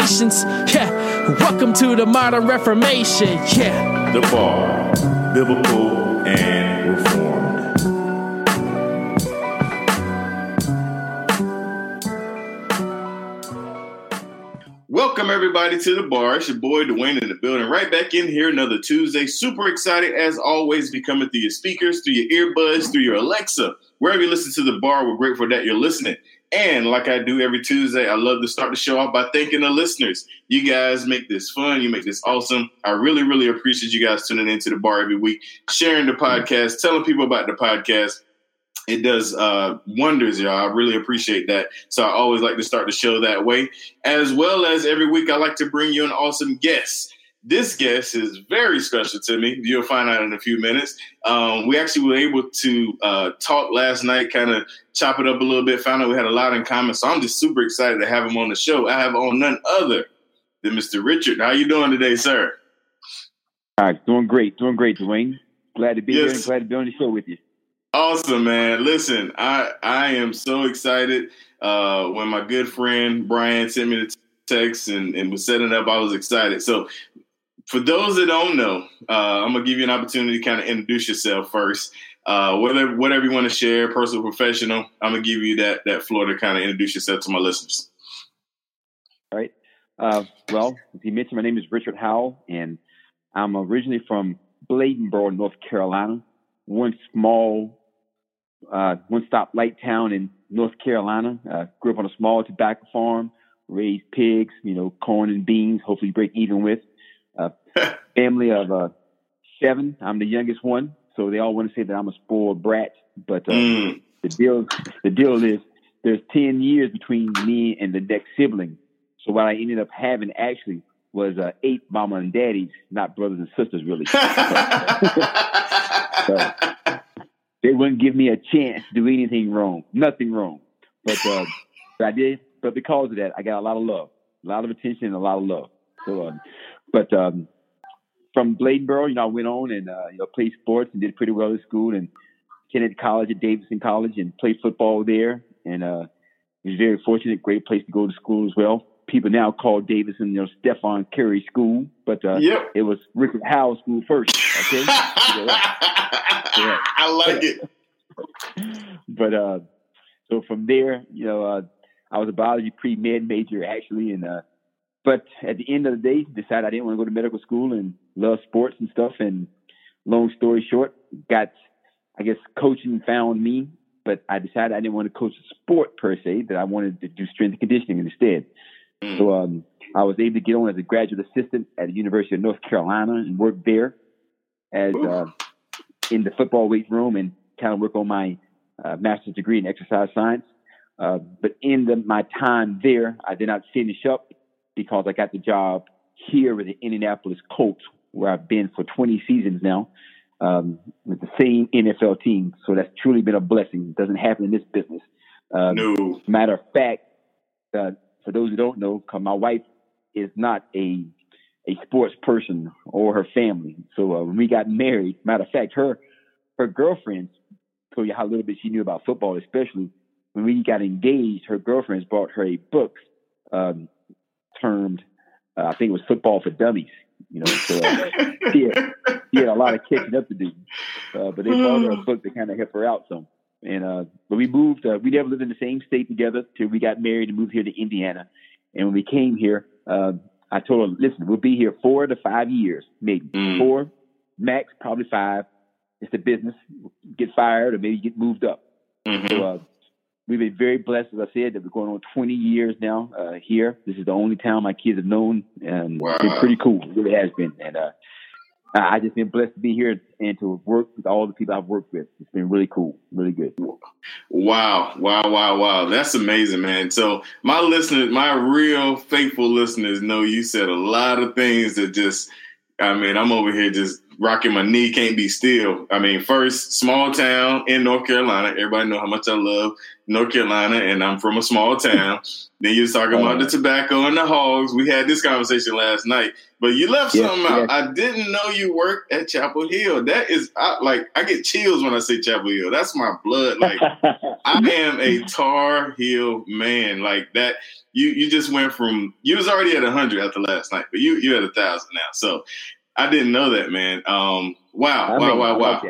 Yeah, welcome to the modern Reformation. Yeah. The Bar, Biblical and Reformed. Welcome everybody to the bar. It's your boy Dwayne in the building. Right back in here another Tuesday. Super excited as always be coming through your speakers, through your earbuds, through your Alexa. Wherever you listen to the bar, we're grateful that you're listening. And like I do every Tuesday, I love to start the show off by thanking the listeners. You guys make this fun. You make this awesome. I really, really appreciate you guys tuning into the bar every week, sharing the podcast, telling people about the podcast. It does uh, wonders, y'all. I really appreciate that. So I always like to start the show that way. As well as every week, I like to bring you an awesome guest. This guest is very special to me. You'll find out in a few minutes. Um, we actually were able to uh, talk last night, kind of chop it up a little bit, found out we had a lot in common. So I'm just super excited to have him on the show. I have on none other than Mr. Richard. How you doing today, sir? All right, doing great, doing great, Dwayne. Glad to be Yes. here and glad to be on the show with you. Awesome, man. Listen, I I am so excited. Uh, when my good friend Brian sent me the text and, and was setting up, I was excited. So, for those that don't know, uh, I'm gonna give you an opportunity to kind of introduce yourself first. Uh, whatever whatever you want to share, personal, professional. I'm gonna give you that that floor to kind of introduce yourself to my listeners. All right. Uh, well, as you mentioned, my name is Richard Howell, and I'm originally from Bladenboro, North Carolina, one small, uh, one stop light town in North Carolina. Uh, grew up on a small tobacco farm, raised pigs, you know, corn and beans, hopefully break even with. Family of uh, seven. I'm the youngest one, so they all want to say that I'm a spoiled brat, but uh, Mm, the deal the deal is there's ten years between me and the next sibling. So what I ended up having actually was uh, eight mama and daddies, not brothers and sisters really. they wouldn't give me a chance to do anything wrong, nothing wrong. But uh, but I did. But because of that, I got a lot of love, a lot of attention, and a lot of love. So, um, but um, from Bladenboro, you know, I went on and uh, you know played sports and did pretty well in school and attended college at Davidson College and played football there. And uh, was very fortunate, great place to go to school as well. People now call Davidson, you know, Stephen Curry School, but uh, Yep. it was Richard Howell School first. Okay, I like it. but uh, so from there, you know, uh, I was a biology pre med major actually, and uh, but at the end of the day, decided I didn't want to go to medical school and love sports and stuff. And long story short, got I guess coaching found me, but I decided I didn't want to coach a sport per se; that I wanted to do strength and conditioning instead. So um, I was able to get on as a graduate assistant at the University of North Carolina and work there as uh, in the football weight room and kind of work on my uh, master's degree in exercise science. Uh, but in the, my time there, I did not finish up because I got the job here with the Indianapolis Colts, where I've been for 20 seasons now um, with the same NFL team. So that's truly been a blessing. It doesn't happen in this business. Um, No. Matter of fact, uh, for those who don't know, my wife is not a a sports person or her family. So uh, when we got married, matter of fact, her her girlfriends told you how little bit she knew about football, especially when we got engaged. Her girlfriends brought her a book um, termed, uh, I think it was Football for Dummies. You know, so uh, she, had, she had a lot of catching up to do. Uh, but they bought her a book to kind of help her out some. And uh, but we moved. Uh, we never lived in the same state together till we got married and moved here to Indiana. And when we came here, uh, I told her, "Listen, we'll be here four to five years, maybe mm. four, max, probably five. It's the business. Get fired or maybe get moved up." Mm-hmm. So uh, we've been very blessed, as I said, that we're going on 20 years now uh, here. This is the only town my kids have known, and wow. it's been pretty cool. It really has been. And uh, I just been blessed to be here and to work with all the people I've worked with. It's been really cool, really good. Wow, wow, wow, wow. That's amazing, man. So my listeners, my real faithful listeners know you said a lot of things that just I mean, I'm over here just rocking my knee, can't be still. I mean, first, small town in North Carolina. Everybody know how much I love North Carolina, and I'm from a small town. then you was talking about the tobacco and the hogs. We had this conversation last night, but you left yeah, something out. Yeah. I didn't know you worked at Chapel Hill. That is, I, like, I get chills when I say Chapel Hill. That's my blood. Like, I am a Tar Heel man. Like that. You you just went from you was already at hundred after last night, but you you at a thousand now. So I didn't know that, man. Um, wow, I wow, wow, wow.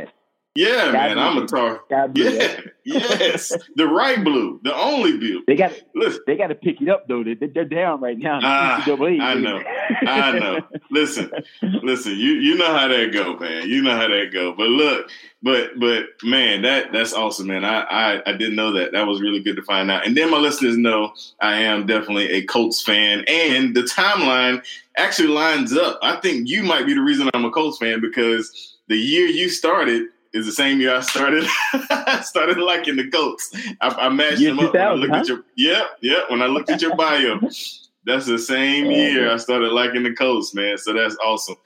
Yeah, man, I'm a tar. Yeah, yes, the right blue, the only blue. They got listen. They got to pick it up though. They, they're down right now. Uh, I know, I know. Listen, listen. You you know how that go, man. You know how that go. But look, but but man, that that's awesome, man. I, I I didn't know that. That was really good to find out. And then my listeners know I am definitely a Colts fan, and the timeline actually lines up. I think you might be the reason I'm a Colts fan because the year you started is the same year I started started liking the Colts. I, I matched year them up. When I looked huh? at your yeah, yeah. When I looked at your bio, that's the same oh, year I started liking the Colts, man. So that's awesome.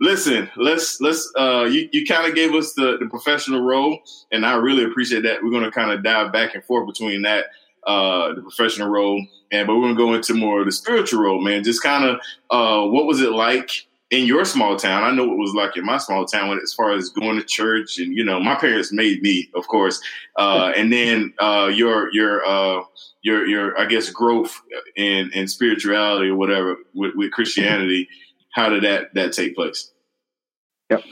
Listen, let's let's uh you, you kind of gave us the, the professional role, and I really appreciate that. We're gonna kind of dive back and forth between that uh the professional role and but we're gonna go into more of the spiritual role, man. Just kind of uh what was it like in your small town, I know what it was like in my small town as far as going to church and you know, my parents made me, of course. Uh, and then uh, your your uh, your your I guess growth in in spirituality or whatever with, with Christianity. How did that that take place? Yep.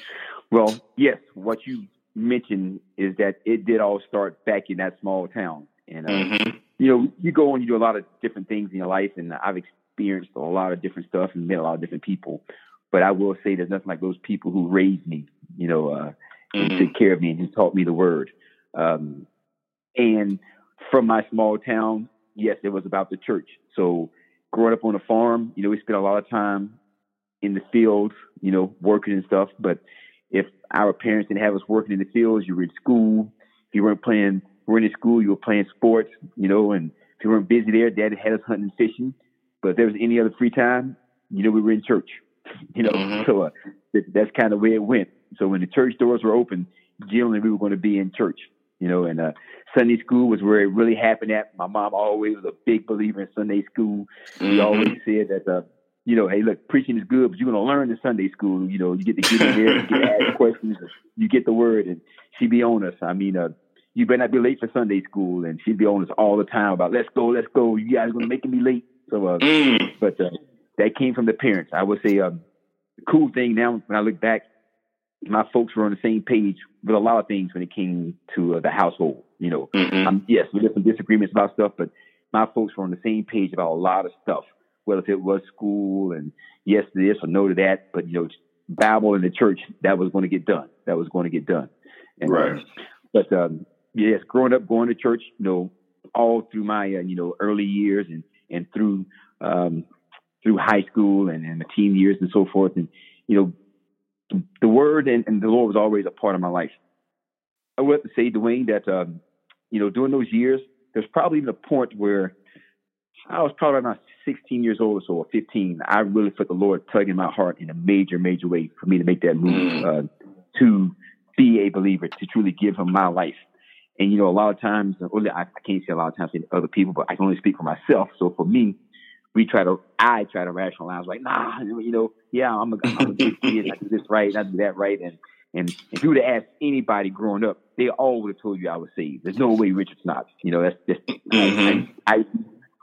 Well, yes, what you mentioned is that it did all start back in that small town, and uh, mm-hmm. You know, you go and you do a lot of different things in your life, and I've experienced a lot of different stuff and met a lot of different people. But I will say there's nothing like those people who raised me, you know, uh, mm-hmm. and took care of me and who taught me the word. Um, and from my small town, yes, it was about the church. So growing up on a farm, you know, we spent a lot of time in the fields, you know, working and stuff. But if our parents didn't have us working in the fields, you were in school. You weren't playing, were in school, you were playing sports, you know, and if you weren't busy there, dad had us hunting and fishing. But if there was any other free time, you know, we were in church. you know, mm-hmm. so uh, that's kind of where it went. So when the church doors were open, generally we were going to be in church, you know, and uh, Sunday school was where it really happened at. My mom always was a big believer in Sunday school. Mm-hmm. She always said that, uh, you know, hey, look, preaching is good, but you're going to learn in Sunday school. You know, you get to get in there, you get ask questions, you get the word, and she be on us. I mean, uh, you better not be late for Sunday school, and she'd be on us all the time about let's go, let's go. You guys are going to make me late. So, uh, mm. but uh, that came from the parents. I would say um, the cool thing now when I look back, my folks were on the same page with a lot of things when it came to uh, the household. You know, mm-hmm. um, yes, we had some disagreements about stuff, but my folks were on the same page about a lot of stuff, whether it was school and yes to this or no to that. But you know, Bible in the church that was going to get done. That was going to get done. And, uh, right. But um, yes, growing up, going to church, you know, all through my uh, you know early years and and through um, through high school and, and the teen years and so forth. And, you know, the word and, and the Lord was always a part of my life. I would have to say, Dwayne, that, um, you know, during those years, there's probably even a point where I was probably about 16 years old or so, or 15. I really felt the Lord tugging my heart in a major, major way for me to make that move mm. uh, to be a believer, to truly give Him my life. And you know, a lot of times, only I, I can't say a lot of times to other people, but I can only speak for myself. So for me, we try to, I try to rationalize like, nah, you know, yeah, I'm a, I'm a good kid. I do this right. I do that right. And, and if you would have asked anybody growing up, they all would have told you I was saved. There's no way Richard's not. You know, that's just, mm-hmm. I, I,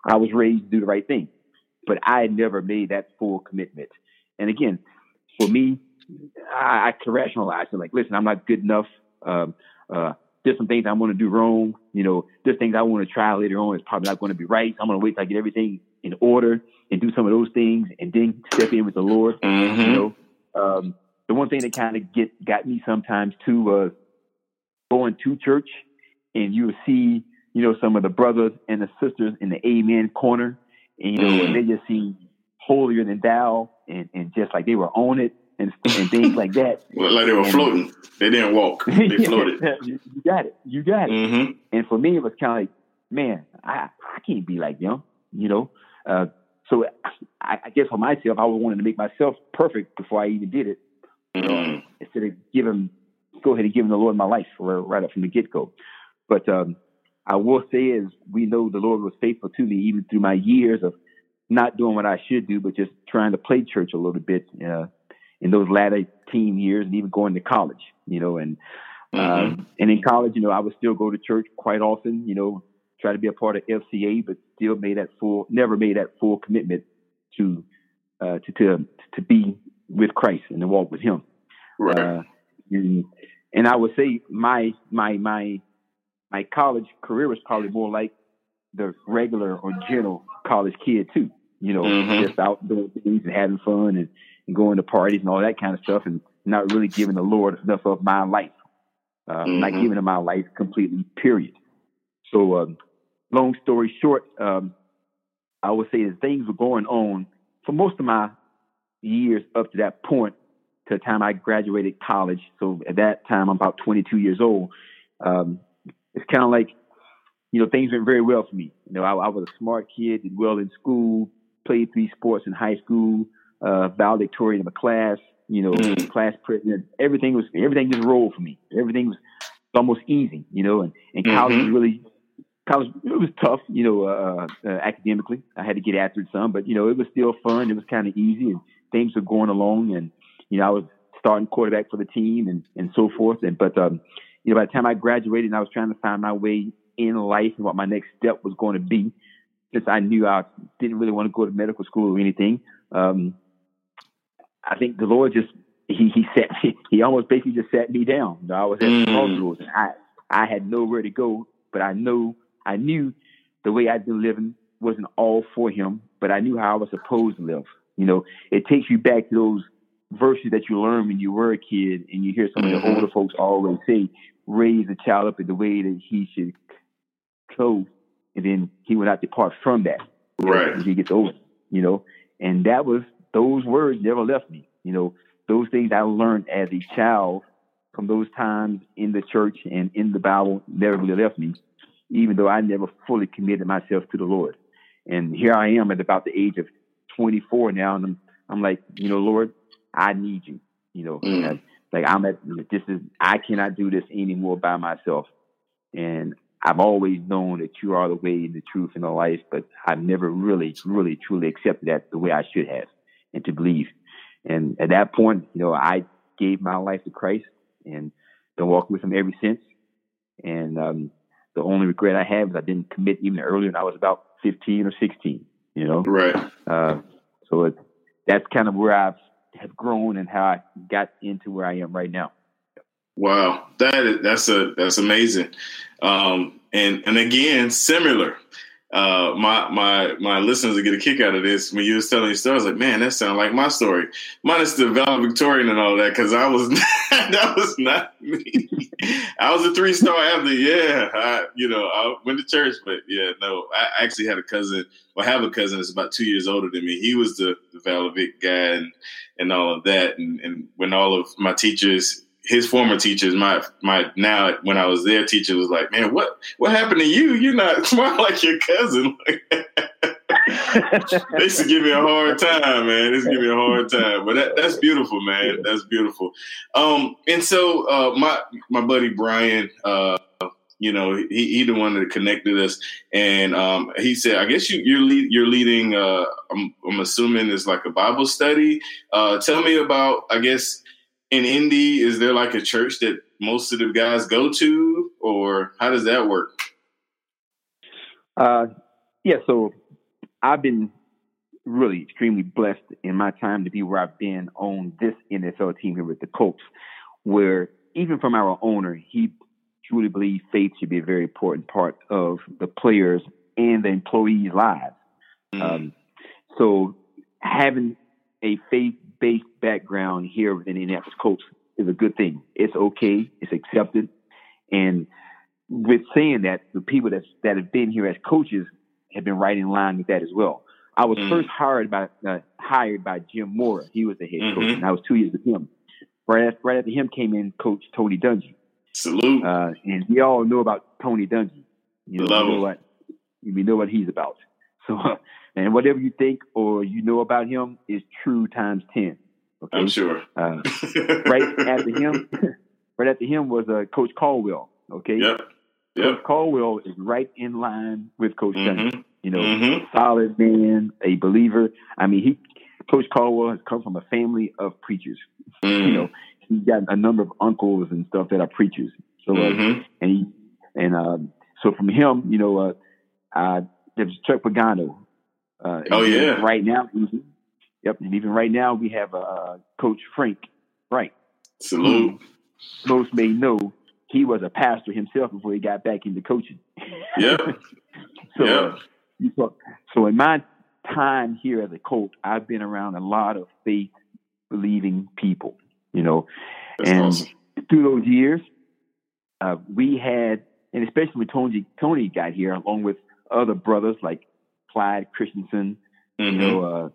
I was raised to do the right thing, but I never made that full commitment. And again, for me, I, I can rationalize it like, listen, I'm not good enough. Um, uh, there's some things I want to do wrong. You know, there's things I want to try later on. It's probably not going to be right. I'm going to wait till I get everything in order and do some of those things and then step in with the Lord. Mm-hmm. You know, um, the one thing that kind of get got me sometimes too was going to church and you will see, you know, some of the brothers and the sisters in the Amen corner, and you know, Mm. and they just seem holier than thou, and, and just like they were on it and, and things like that. Well, like they were And- floating. They didn't walk. They floated. you got it. You got it. Mm-hmm. And for me, it was kind of like, man, I, I can't be like them, you know? Uh, so I, I guess for myself, I was wanting to make myself perfect before I even did it. Mm. Instead of giving, go ahead and give the Lord my life right, right up from the get go. But um, I will say is we know the Lord was faithful to me even through my years of not doing what I should do, but just trying to play church a little bit uh, in those latter teen years and even going to college, you know, and Mhm. um, and in college, you know, I would still go to church quite often, you know, try to be a part of FCA, but still made that full, never made that full commitment to, uh, to, to, to be with Christ and to walk with him. Right. Uh, and, and I would say my, my, my, my college career was probably more like the regular or general college kid too, you know, Mhm. just out doing things and having fun and, and going to parties and all that kind of stuff and not really giving the Lord enough of my life uh, not Mhm. giving him my life completely, period. So, um, long story short, um, I would say that things were going on for most of my years up to that point, to the time I graduated college. So at that time, I'm about 22 years old. Um, it's kind of like, you know, things went very well for me. You know, I, I was a smart kid, did well in school, played three sports in high school, uh, valedictorian of a class, you know, Mm. class president. Everything was, everything just rolled for me. Everything was almost easy, you know, and, and college was Mhm. really, college, it was tough, you know, uh, uh, academically. I had to get after it some, but, you know, it was still fun. It was kind of easy and things were going along. And, you know, I was starting quarterback for the team and, and so forth. And, but, um, you know, by the time I graduated and I was trying to find my way in life and what my next step was going to be, since I knew I didn't really want to go to medical school or anything, um, I think the Lord just he he sat he almost basically just sat me down. You know, I was at Mm. crossroads and I I had nowhere to go, but I know I knew the way I'd been living wasn't all for him, but I knew how I was supposed to live. You know, it takes you back to those verses that you learned when you were a kid and you hear some of Mhm. the older folks always say, raise a child up in the way that he should go, and then he will not depart from that Right. as he gets older, you know. And that was those words never left me. You know, those things I learned as a child from those times in the church and in the Bible never really left me, even though I never fully committed myself to the Lord. And here I am at about the age of 24 now, and I'm, I'm like, you know, Lord, I need you. You know, Mm. Like I'm at this is I cannot do this anymore by myself. And I've always known that you are the way, the truth, and the life, but I've never really, really, truly accepted that the way I should have and to believe. And at that point, you know, I gave my life to Christ and been walking with him ever since. And um, the only regret I have is I didn't commit even earlier when I was about 15 or 16, you know? Right. Uh, so it, that's kind of where I've have grown and how I got into where I am right now. Wow, that is, that's a that's amazing, um, and and again similar. Uh, my my my listeners will get a kick out of this when you was telling your story. I was like, man, that sounds like my story, minus the valedictorian and all that, because I was that was not me. I was a three star athlete. Yeah, I, you know, I went to church, but yeah, no, I actually had a cousin. Well, I have a cousin that's about two years older than me. He was the, the valedictorian guy and and all of that. And and when all of my teachers his former teachers, my my now when I was their teacher was like, man, what what happened to you? You're not smart like your cousin. they used to give me a hard time, man. They used to give me a hard time. But that, that's beautiful, man. That's beautiful. Um, and so uh, my my buddy Brian, uh, you know, he he the one that connected us, and um, he said, I guess you you're lead, you're leading. Uh, I'm, I'm assuming it's like a Bible study. Uh, tell me about, I guess in Indy, is there like a church that most of the guys go to, or how does that work? Uh, yeah, so I've been really extremely blessed in my time to be where I've been on this NFL team here with the Colts, where even from our owner, he truly believes faith should be a very important part of the players and the employees' lives. Mm-hmm. Um, so having a faith-based background here within the Indianapolis Colts is a good thing. It's okay. It's accepted. And with saying that, the people that that have been here as coaches have been right in line with that as well. I was mm-hmm. first hired by uh, hired by Jim Mora. He was the head mm-hmm. coach, and I was two years with him. Right after, right after him came in Coach Tony Dungy. Salute. Uh, and we all know about Tony Dungy. You know, Love we know what we know what he's about. So, and whatever you think or you know about him is true times ten. Okay? I'm sure. Uh, right after him, right after him was uh, Coach Caldwell. Okay. Yep. Yep. Coach Caldwell is right in line with Coach mm-hmm. Dungy. You know, mm-hmm. solid man, a believer. I mean, he Coach Caldwell has come from a family of preachers. Mm-hmm. You know, he's got a number of uncles and stuff that are preachers. So, uh, and he, and uh, so from him, you know, uh, uh, there's Chuck Pagano. Uh, oh yeah. Right now, yep, and even right now we have uh, Coach Frank. Right. Salute. Most may know he was a pastor himself before he got back into coaching. Yeah. so, yeah. Uh, so in my time here as a coach, I've been around a lot of faith believing people. You know, That's and awesome. through those years, uh, we had, and especially when Tony Tony got here, along with other brothers like Clyde Christensen, mm-hmm. you know, uh,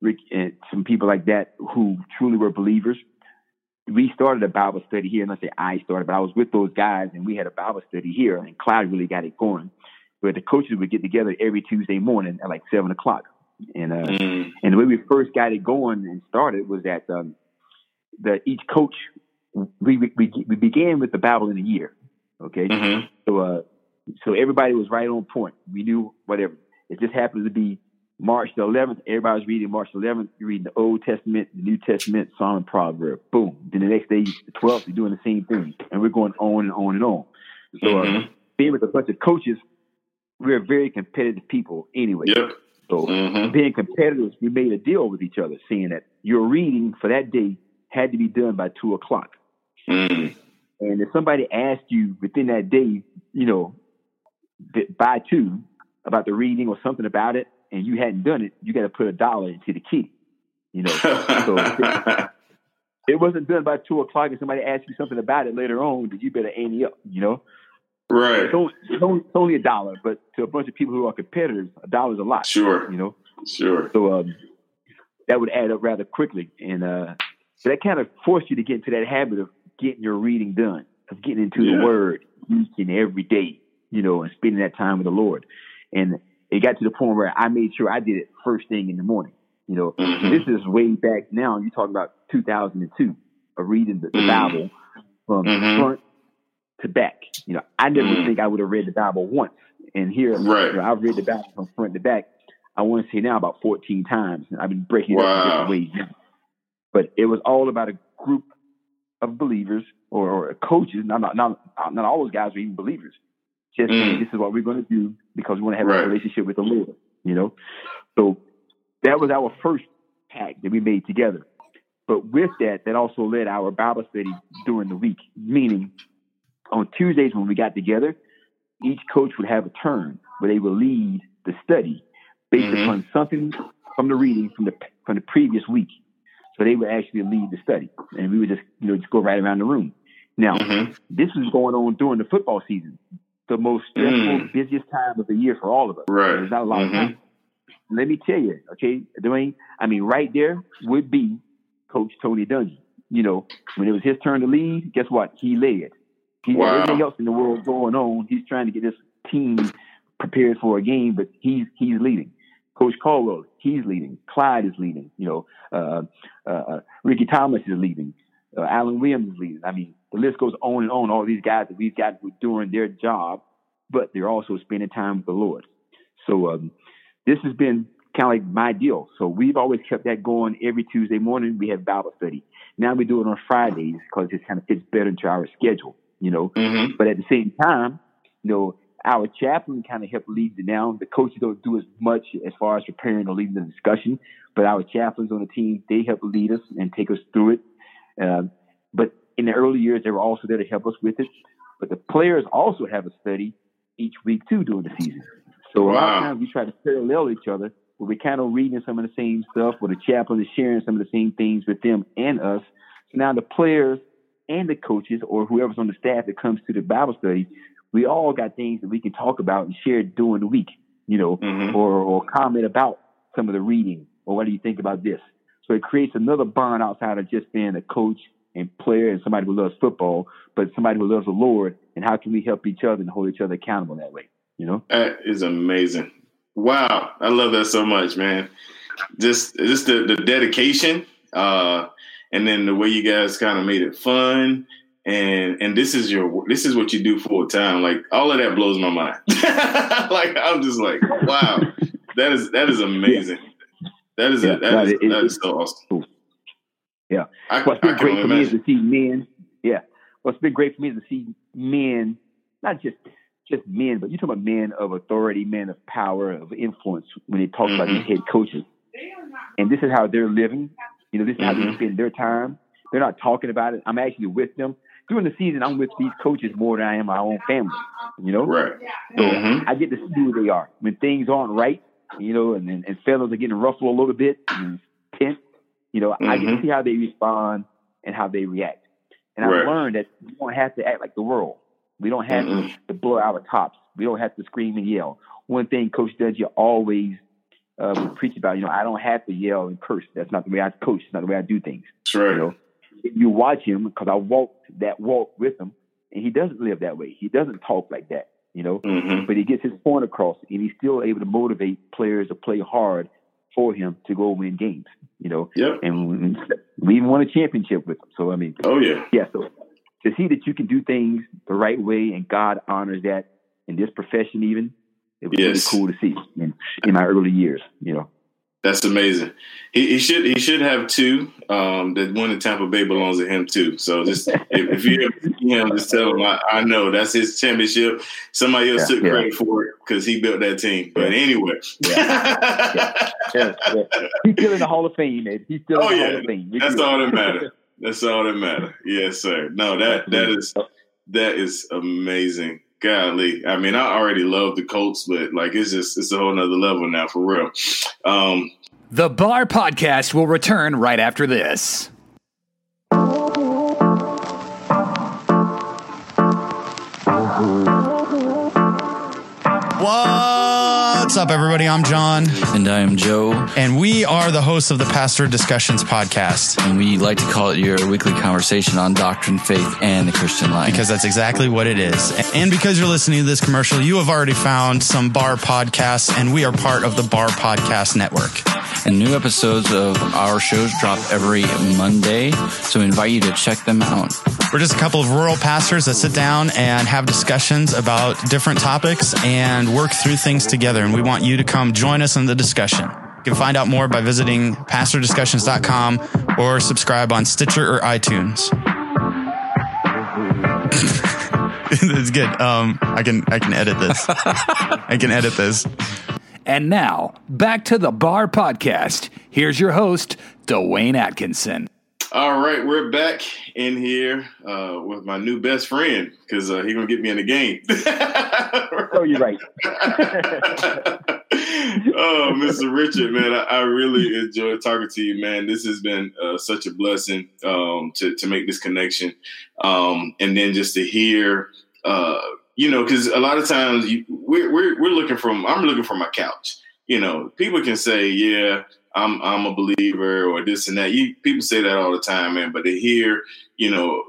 Rick, and some people like that who truly were believers. We started a Bible study here, and I say I started, but I was with those guys, and we had a Bible study here, and Clyde really got it going. Where the coaches would get together every Tuesday morning at like seven o'clock, and uh, mm. and the way we first got it going and started was that um, that each coach we, we we began with the Bible in a year. Okay, mm-hmm. so uh, so everybody was right on point. We knew whatever. It just happened to be March the 11th. Everybody was reading March the 11th. You're reading the Old Testament, the New Testament, Psalm, and Proverb. Boom. Then the next day, the 12th, you're doing the same thing, and we're going on and on and on. So mm-hmm. uh, being with a bunch of coaches, we're very competitive people anyway. Yep. So mm-hmm. being competitors, we made a deal with each other, saying that your reading for that day had to be done by two o'clock. Mm. And if somebody asked you within that day, you know, by two about the reading or something about it, and you hadn't done it, you got to put a dollar into the key. You know, so it, it wasn't done by two o'clock. and somebody asked you something about it later on, then you better ante up. You know, right? It's only, it's only, it's only a dollar, but to a bunch of people who are competitors, a dollar is a lot. Sure. You know, sure. So um, that would add up rather quickly, and uh, that kind of forced you to get into that habit of getting your reading done, of getting into Yeah. the Word each and every day, you know, and spending that time with the Lord. And it got to the point where I made sure I did it first thing in the morning. You know, Mhm. this is way back now. You talk about 2002 of reading the, the Mhm. Bible from Mhm. front to back. You know, I never Mhm. think I would have read the Bible once. And here, Right. you know, I've read the Bible from front to back. I want to say now about 14 times. I've been breaking it up different ways now. But it was all about a group of believers or, or coaches. Not, not, not, not all those guys were even believers. Just Mm. this is what we're going to do because we want to have Right. a relationship with the Lord, you know? So that was our first pact that we made together. But with that, that also led our Bible study during the week, meaning on Tuesdays when we got together, each coach would have a turn where they would lead the study based Mhm. upon something from the reading from the from the previous week. So they would actually lead the study, and we would just you know just go right around the room. Now Mhm. this was going on during the football season, the most stressful, Mm. busiest time of the year for all of us. Right. There's not a lot of Mhm. time. Let me tell you, okay, Dwayne. I mean, right there would be Coach Tony Dungy. You know, when it was his turn to lead, guess what? He led. He Wow. everything else in the world going on. He's trying to get this team prepared for a game, but he's he's leading. Coach Caldwell, he's leading. Clyde is leading. You know, uh, uh, uh, Ricky Thomas is leading. Uh, Alan Williams is leading. I mean, the list goes on and on. All these guys that we've got who are doing their job, but they're also spending time with the Lord. So um, this has been kind of like my deal. So we've always kept that going every Tuesday morning. We have Bible study. Now we do it on Fridays because it kind of fits better into our schedule, you know. Mhm. But at the same time, you know, our chaplain kind of help lead the now. The coaches don't do as much as far as preparing or leading the discussion, but our chaplains on the team, they help lead us and take us through it. Um, but in the early years, they were also there to help us with it. but the players also have a study each week too during the season. So wow. a lot of times we try to parallel each other, where we kind of reading some of the same stuff, or the chaplain is sharing some of the same things with them and us. So now the players and the coaches or whoever's on the staff that comes to the Bible study, we all got things that we can talk about and share during the week, you know, mm-hmm. or, or comment about some of the reading or what do you think about this? So it creates another bond outside of just being a coach and player and somebody who loves football, but somebody who loves the Lord. And how can we help each other and hold each other accountable that way? You know, that is amazing. Wow, I love that so much, man. Just just the, the dedication, uh, and then the way you guys kind of made it fun. And and this is your this is what you do full time. Like all of that blows my mind. like I'm just like, wow, that is that is amazing. That is yeah, a, that, is, it, that so awesome. Yeah. I, What's been great for me is to see men. Yeah. What's been great for me is to see men, not just just men, but you talk about men of authority, men of power, of influence when they talk mm-hmm. about these mm-hmm. head coaches. And this is how they're living. You know, this is mm-hmm. how they mm-hmm. spend their time. They're not talking about it. I'm actually with them. During the season, I'm with these coaches more than I am my own family. You know? Right. So mm-hmm. I get to see who they are. When things aren't right, you know, and, and, and fellows are getting ruffled a little bit and you know, mm-hmm. I get to see how they respond and how they react. And right. I've learned that we don't have to act like the world. We don't have mm-hmm. to, to, blow our tops. We don't have to scream and yell. One thing Coach does, you always uh, preach about, you know, I don't have to yell and curse. That's not the way I coach. It's not the way I do things. Right. You, know? you watch him because I walked that walk with him, and he doesn't live that way. He doesn't talk like that, you know. Mm-hmm. But he gets his point across, and he's still able to motivate players to play hard for him to go win games. You know, yeah. And we even won a championship with him. So I mean, oh yeah, yeah. So to see that you can do things the right way and God honors that in this profession, even it was yes. really cool to see in, in my early years. You know. That's amazing. He, he, should he should have two. Um, that one in Tampa Bay belongs to him too. So just if, if you see him, just tell him I, I, know that's his championship. Somebody else yeah, took yeah. credit for it because he built that team. But yeah. anyway, yeah. he's still in the Hall of Fame. Man. He's still oh, in the Hall of Fame. that's all that matters. That's all that matters. Yes, sir. No, that that is that is amazing golly. I mean, I already love the Colts, but like it's just it's a whole nother level now for real. Um, the Bar Podcast will return right after this. What? What's up, everybody? I'm John. And I am Joe. And we are the hosts of the Pastor Discussions podcast. And we like to call it your weekly conversation on doctrine, faith, and the Christian life. Because that's exactly what it is. And because you're listening to this commercial, you have already found some bar podcasts, and we are part of the Bar Podcast Network. And new episodes of our shows drop every Monday. So we invite you to check them out. We're just a couple of rural pastors that sit down and have discussions about different topics and work through things together. And we want you to come join us in the discussion. You can find out more by visiting pastordiscussions.com or subscribe on Stitcher or iTunes. It's good. Um, I can I can edit this. I can edit this. And now back to the Bar Podcast. Here's your host, Dwayne Atkinson. All right, we're back in here uh, with my new best friend because uh, he's gonna get me in the game. oh, you're right. oh, Mr. Richard, man, I, I, really enjoy talking to you, man. This has been uh, such a blessing um, to to make this connection, um, and then just to hear, uh, you know, because a lot of times you, we're, we're we're looking from I'm looking from my couch. You know, people can say, yeah I'm I'm a believer or this and that. You people say that all the time, man. But to hear, you know,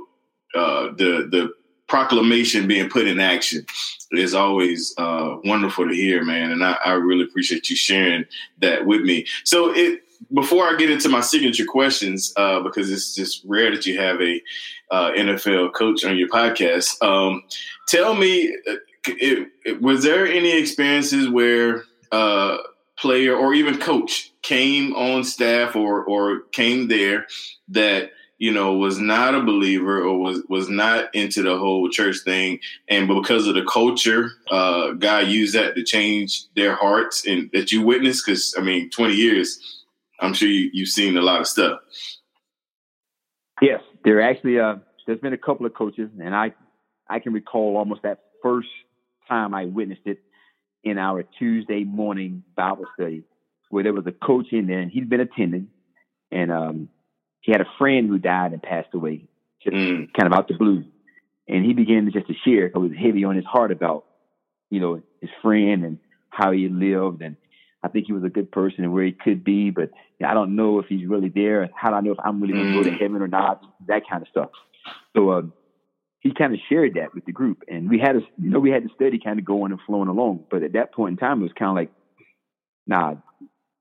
uh, the the proclamation being put in action is always uh, wonderful to hear, man. And I, I really appreciate you sharing that with me. So it before I get into my signature questions, uh, because it's just rare that you have a uh, NFL coach on your podcast. Um, tell me, uh, it, it, was there any experiences where uh, player or even coach came on staff or or came there that you know was not a believer or was was not into the whole church thing? And because of the culture uh god used that to change their hearts and that you witnessed? Because i mean 20 years i'm sure you, you've seen a lot of stuff. Yes there actually uh there's been a couple of coaches and i I can recall almost that first time I witnessed it in our Tuesday morning Bible study, where there was a coach in there and he'd been attending, and um, he had a friend who died and passed away, just Mm. kind of out the blue, and he began to just to share because it was heavy on his heart about, you know, his friend and how he lived, and I think he was a good person and where he could be, but I don't know if he's really there. How do I know if I'm really going to go to Mm. heaven or not? That kind of stuff. So um, he kind of shared that with the group, and we had a, you know, we had the study kind of going and flowing along. But at that point in time, it was kind of like, nah,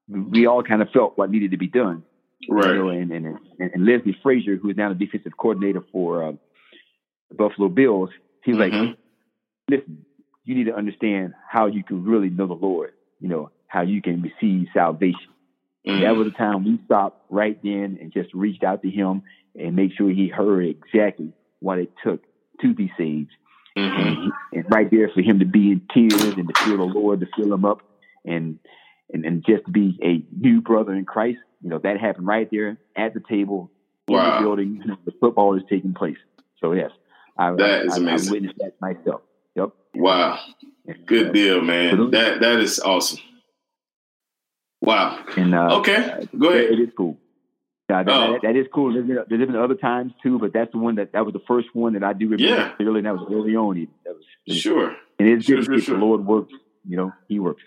we all kind of felt what needed to be done. Right. You know, and, and, and, and Leslie Frazier, who is now the defensive coordinator for uh, the Buffalo Bills, he's was Mhm. like, listen, you need to understand how you can really know the Lord, you know, how you can receive salvation. Mm. That was the time we stopped right then and just reached out to him and make sure he heard exactly what it took to be saved. Mhm. And, he, and right there for him to be in tears and to feel the Lord to fill him up and and, and just be a new brother in Christ, you know, that happened right there at the table in Wow. the building. You know, the football is taking place. So yes, I, That I, is I, I amazing. witnessed that myself. Yep. Wow. Good uh, deal, man. That that is awesome. Wow. And uh, Okay. Go ahead. it is cool. Yeah, that, Oh. that, that is cool. There's been, there's been other times too, but that's the one that that was the first one that I do remember Yeah. clearly. And that was early on. That was, Sure. and it's Sure, good sure, sure. the Lord works. You know, He works.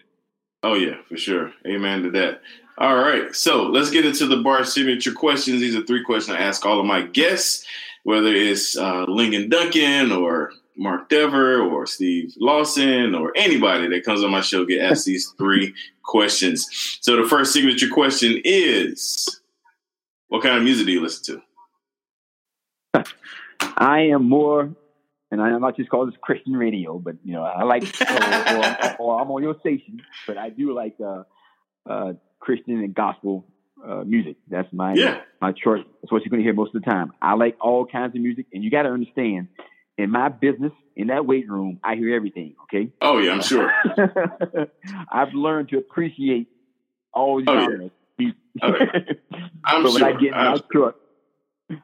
Oh yeah, for sure. Amen to that. All right, so let's get into the bar signature questions. These are three questions I ask all of my guests, whether it's uh, Ligon Duncan or Mark Dever or Steve Lawson or anybody that comes on my show get asked these three questions. So the first signature question is, what kind of music do you listen to? I am more, and I'm not just calling this Christian radio, but you know, I like, or, or, or I'm on your station, but I do like uh, uh, Christian and gospel uh, music. That's my Yeah. my choice. That's what you're going to hear most of the time. I like all kinds of music, and you got to understand, in my business, in that weight room, I hear everything. Okay, Oh yeah, I'm sure. I've learned to appreciate all Oh, yeah. Oh, I'm but when sure. I get in I'm- my truck,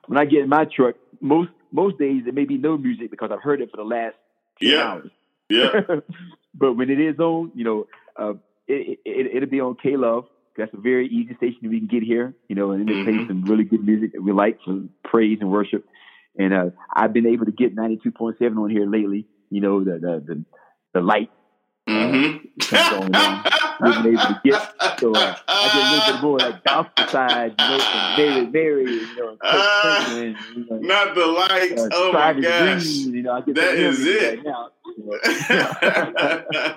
when I get in my truck, most most days there may be no music because I've heard it for the last 10 Yeah. hours. yeah. but when it is on, you know, uh, it, it, it'll be on K Love. That's a very easy station we can get here, you know, and it plays Mhm. some really good music that we like for praise and worship. And uh, I've been able to get 92.7 on here lately, you know, the the the, the light hmm now. We've been able to get, so uh, I get a little bit more like gospel side, you know, from Mary, Mary, you know, and Ah, Franklin, you know, Not the lights. uh, oh my gosh. Green, you know, I get That is it. right now. you know.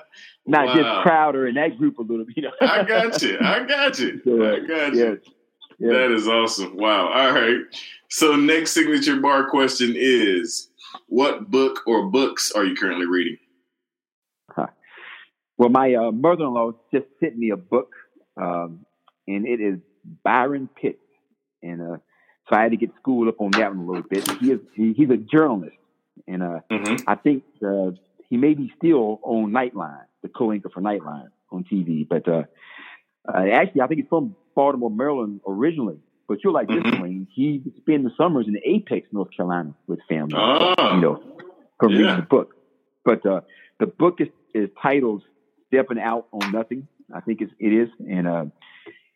Not Wow. just Crowder and that group a little bit, you know. I got you. I got you. So, uh, I got you. yes. That is awesome. Wow. All right. So next signature bar question is what book or books are you currently reading? Well, my uh, mother-in-law just sent me a book, um, and it is Byron Pitts, and uh, so I had to get schooled up on that one a little bit. He is he, he's a journalist, and uh, Mm-hmm. I think uh, he may be still on Nightline, the co-anchor for Nightline on TV. But uh, uh, actually, I think he's from Baltimore, Maryland originally. But you're like this, Mhm. Wayne. He spent the summers in Apex, North Carolina, with family. Oh. You know, from Yeah. reading the book. But uh, the book is, is titled "Stepping Out on Nothing." I think it's, it is, and uh,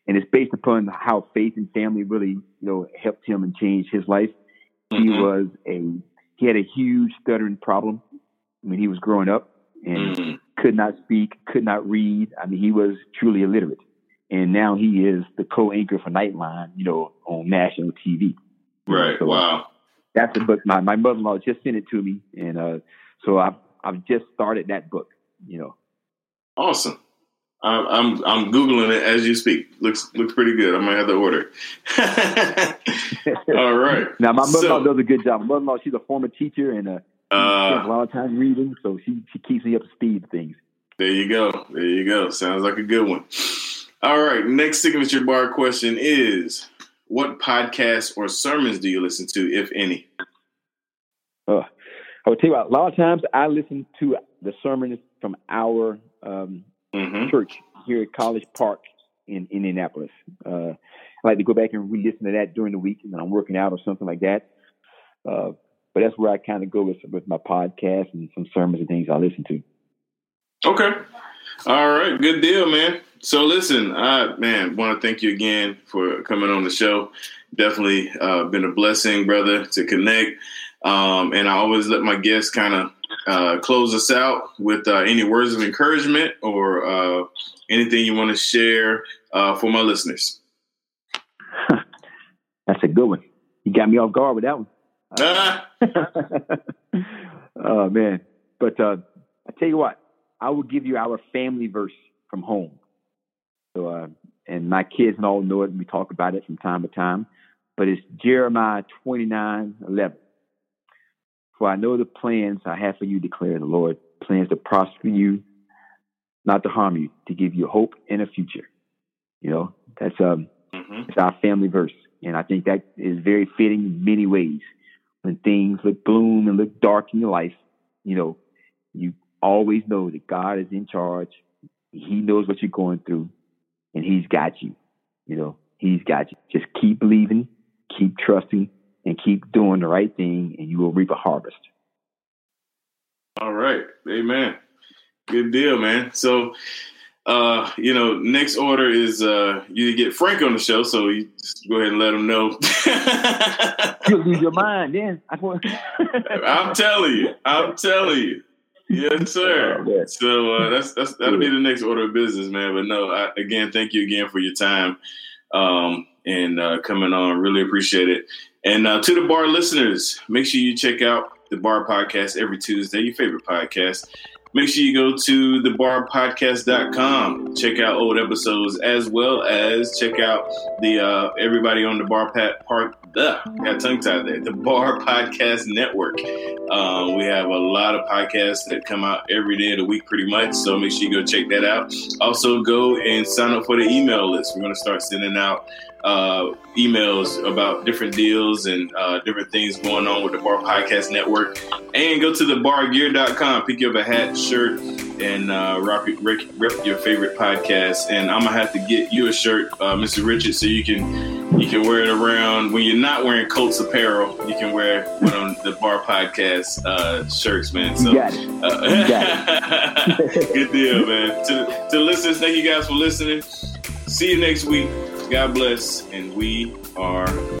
and it's based upon how faith and family really, you know, helped him and changed his life. He Mhm. was a he had a huge stuttering problem when he was growing up and Mhm. could not speak, could not read. I mean, he was truly illiterate. And now he is the co-anchor for Nightline, you know, on national TV. Right. So, Wow. That's the book. My my mother-in-law just sent it to me, and uh, so I've I've just started that book. You know, Awesome. I'm I'm I'm googling it as you speak. Looks looks pretty good. I might have to order. All right. now my mother-in-law So- does a good job. My mother-in-law, she's a former teacher, and uh, spends a Uh, lot of time reading, so she she keeps me up to speed with things. there you go. There you go. Sounds like a good one. All right. Next signature bar question is: What podcasts or sermons do you listen to, if any? Uh, I would tell you what, a lot of times I listen to the sermons from our um, Mm-hmm. church here at College Park in Indianapolis. Uh, I like to go back and re-listen to that during the week when I'm working out or something like that. Uh, but that's where I kind of go with with my podcast and some sermons and things I listen to. Okay. All right. Good deal, man. So listen, I man, want to thank you again for coming on the show. Definitely uh, been a blessing, brother, to connect. Um, and I always let my guests kind of uh, close us out with uh, any words of encouragement or uh, anything you want to share uh, for my listeners. That's a good one. You got me off guard with that one. oh man! But uh, I tell you what, I will give you our family verse from home. So, uh, and my kids and all know it, and we talk about it from time to time. But it's Jeremiah twenty nine eleven. For I know the plans I have for you, declare the Lord, plans to prosper you, not to harm you, to give you hope and a future. You know, that's um, mm-hmm. it's our family verse, and I think that is very fitting in many ways. When things look gloom and look dark in your life, you know, you always know that God is in charge. He knows what you're going through, and He's got you. You know, He's got you. Just keep believing, keep trusting, and keep doing the right thing, and you will reap a harvest. All right. Amen. Good deal, man. So, uh, you know, next order is uh, you get Frank on the show, so you just go ahead and let him know. You'll lose your mind then. I'm telling you. I'm telling you. Yes, sir. So uh, that's that's that'll be the next order of business, man. But no, I, again, thank you again for your time um, and uh, coming on. Really appreciate it. And uh, to the bar listeners, make sure you check out the Bar Podcast every Tuesday, your favorite podcast. Make sure you go to thebarpodcast.com, check out old episodes, as well as check out the uh, everybody on the Bar Pat Park. Ugh, got tongue tied there. The Bar Podcast Network. Um, we have a lot of podcasts that come out every day of the week, pretty much. So make sure you go check that out. Also, go and sign up for the email list. We're going to start sending out uh, emails about different deals and uh, different things going on with the Bar Podcast Network. And go to the bargear.com, pick up a hat, shirt, and uh, rep, rep your favorite podcast. And I'm gonna have to get you a shirt, uh, Mr. Richard, so you can you can wear it around when you're not wearing Colts apparel. You can wear one on the Bar Podcast uh, shirts, man. So, got it. Uh, got it. good deal, man. To, to listeners, thank you guys for listening. See you next week. God bless, and we are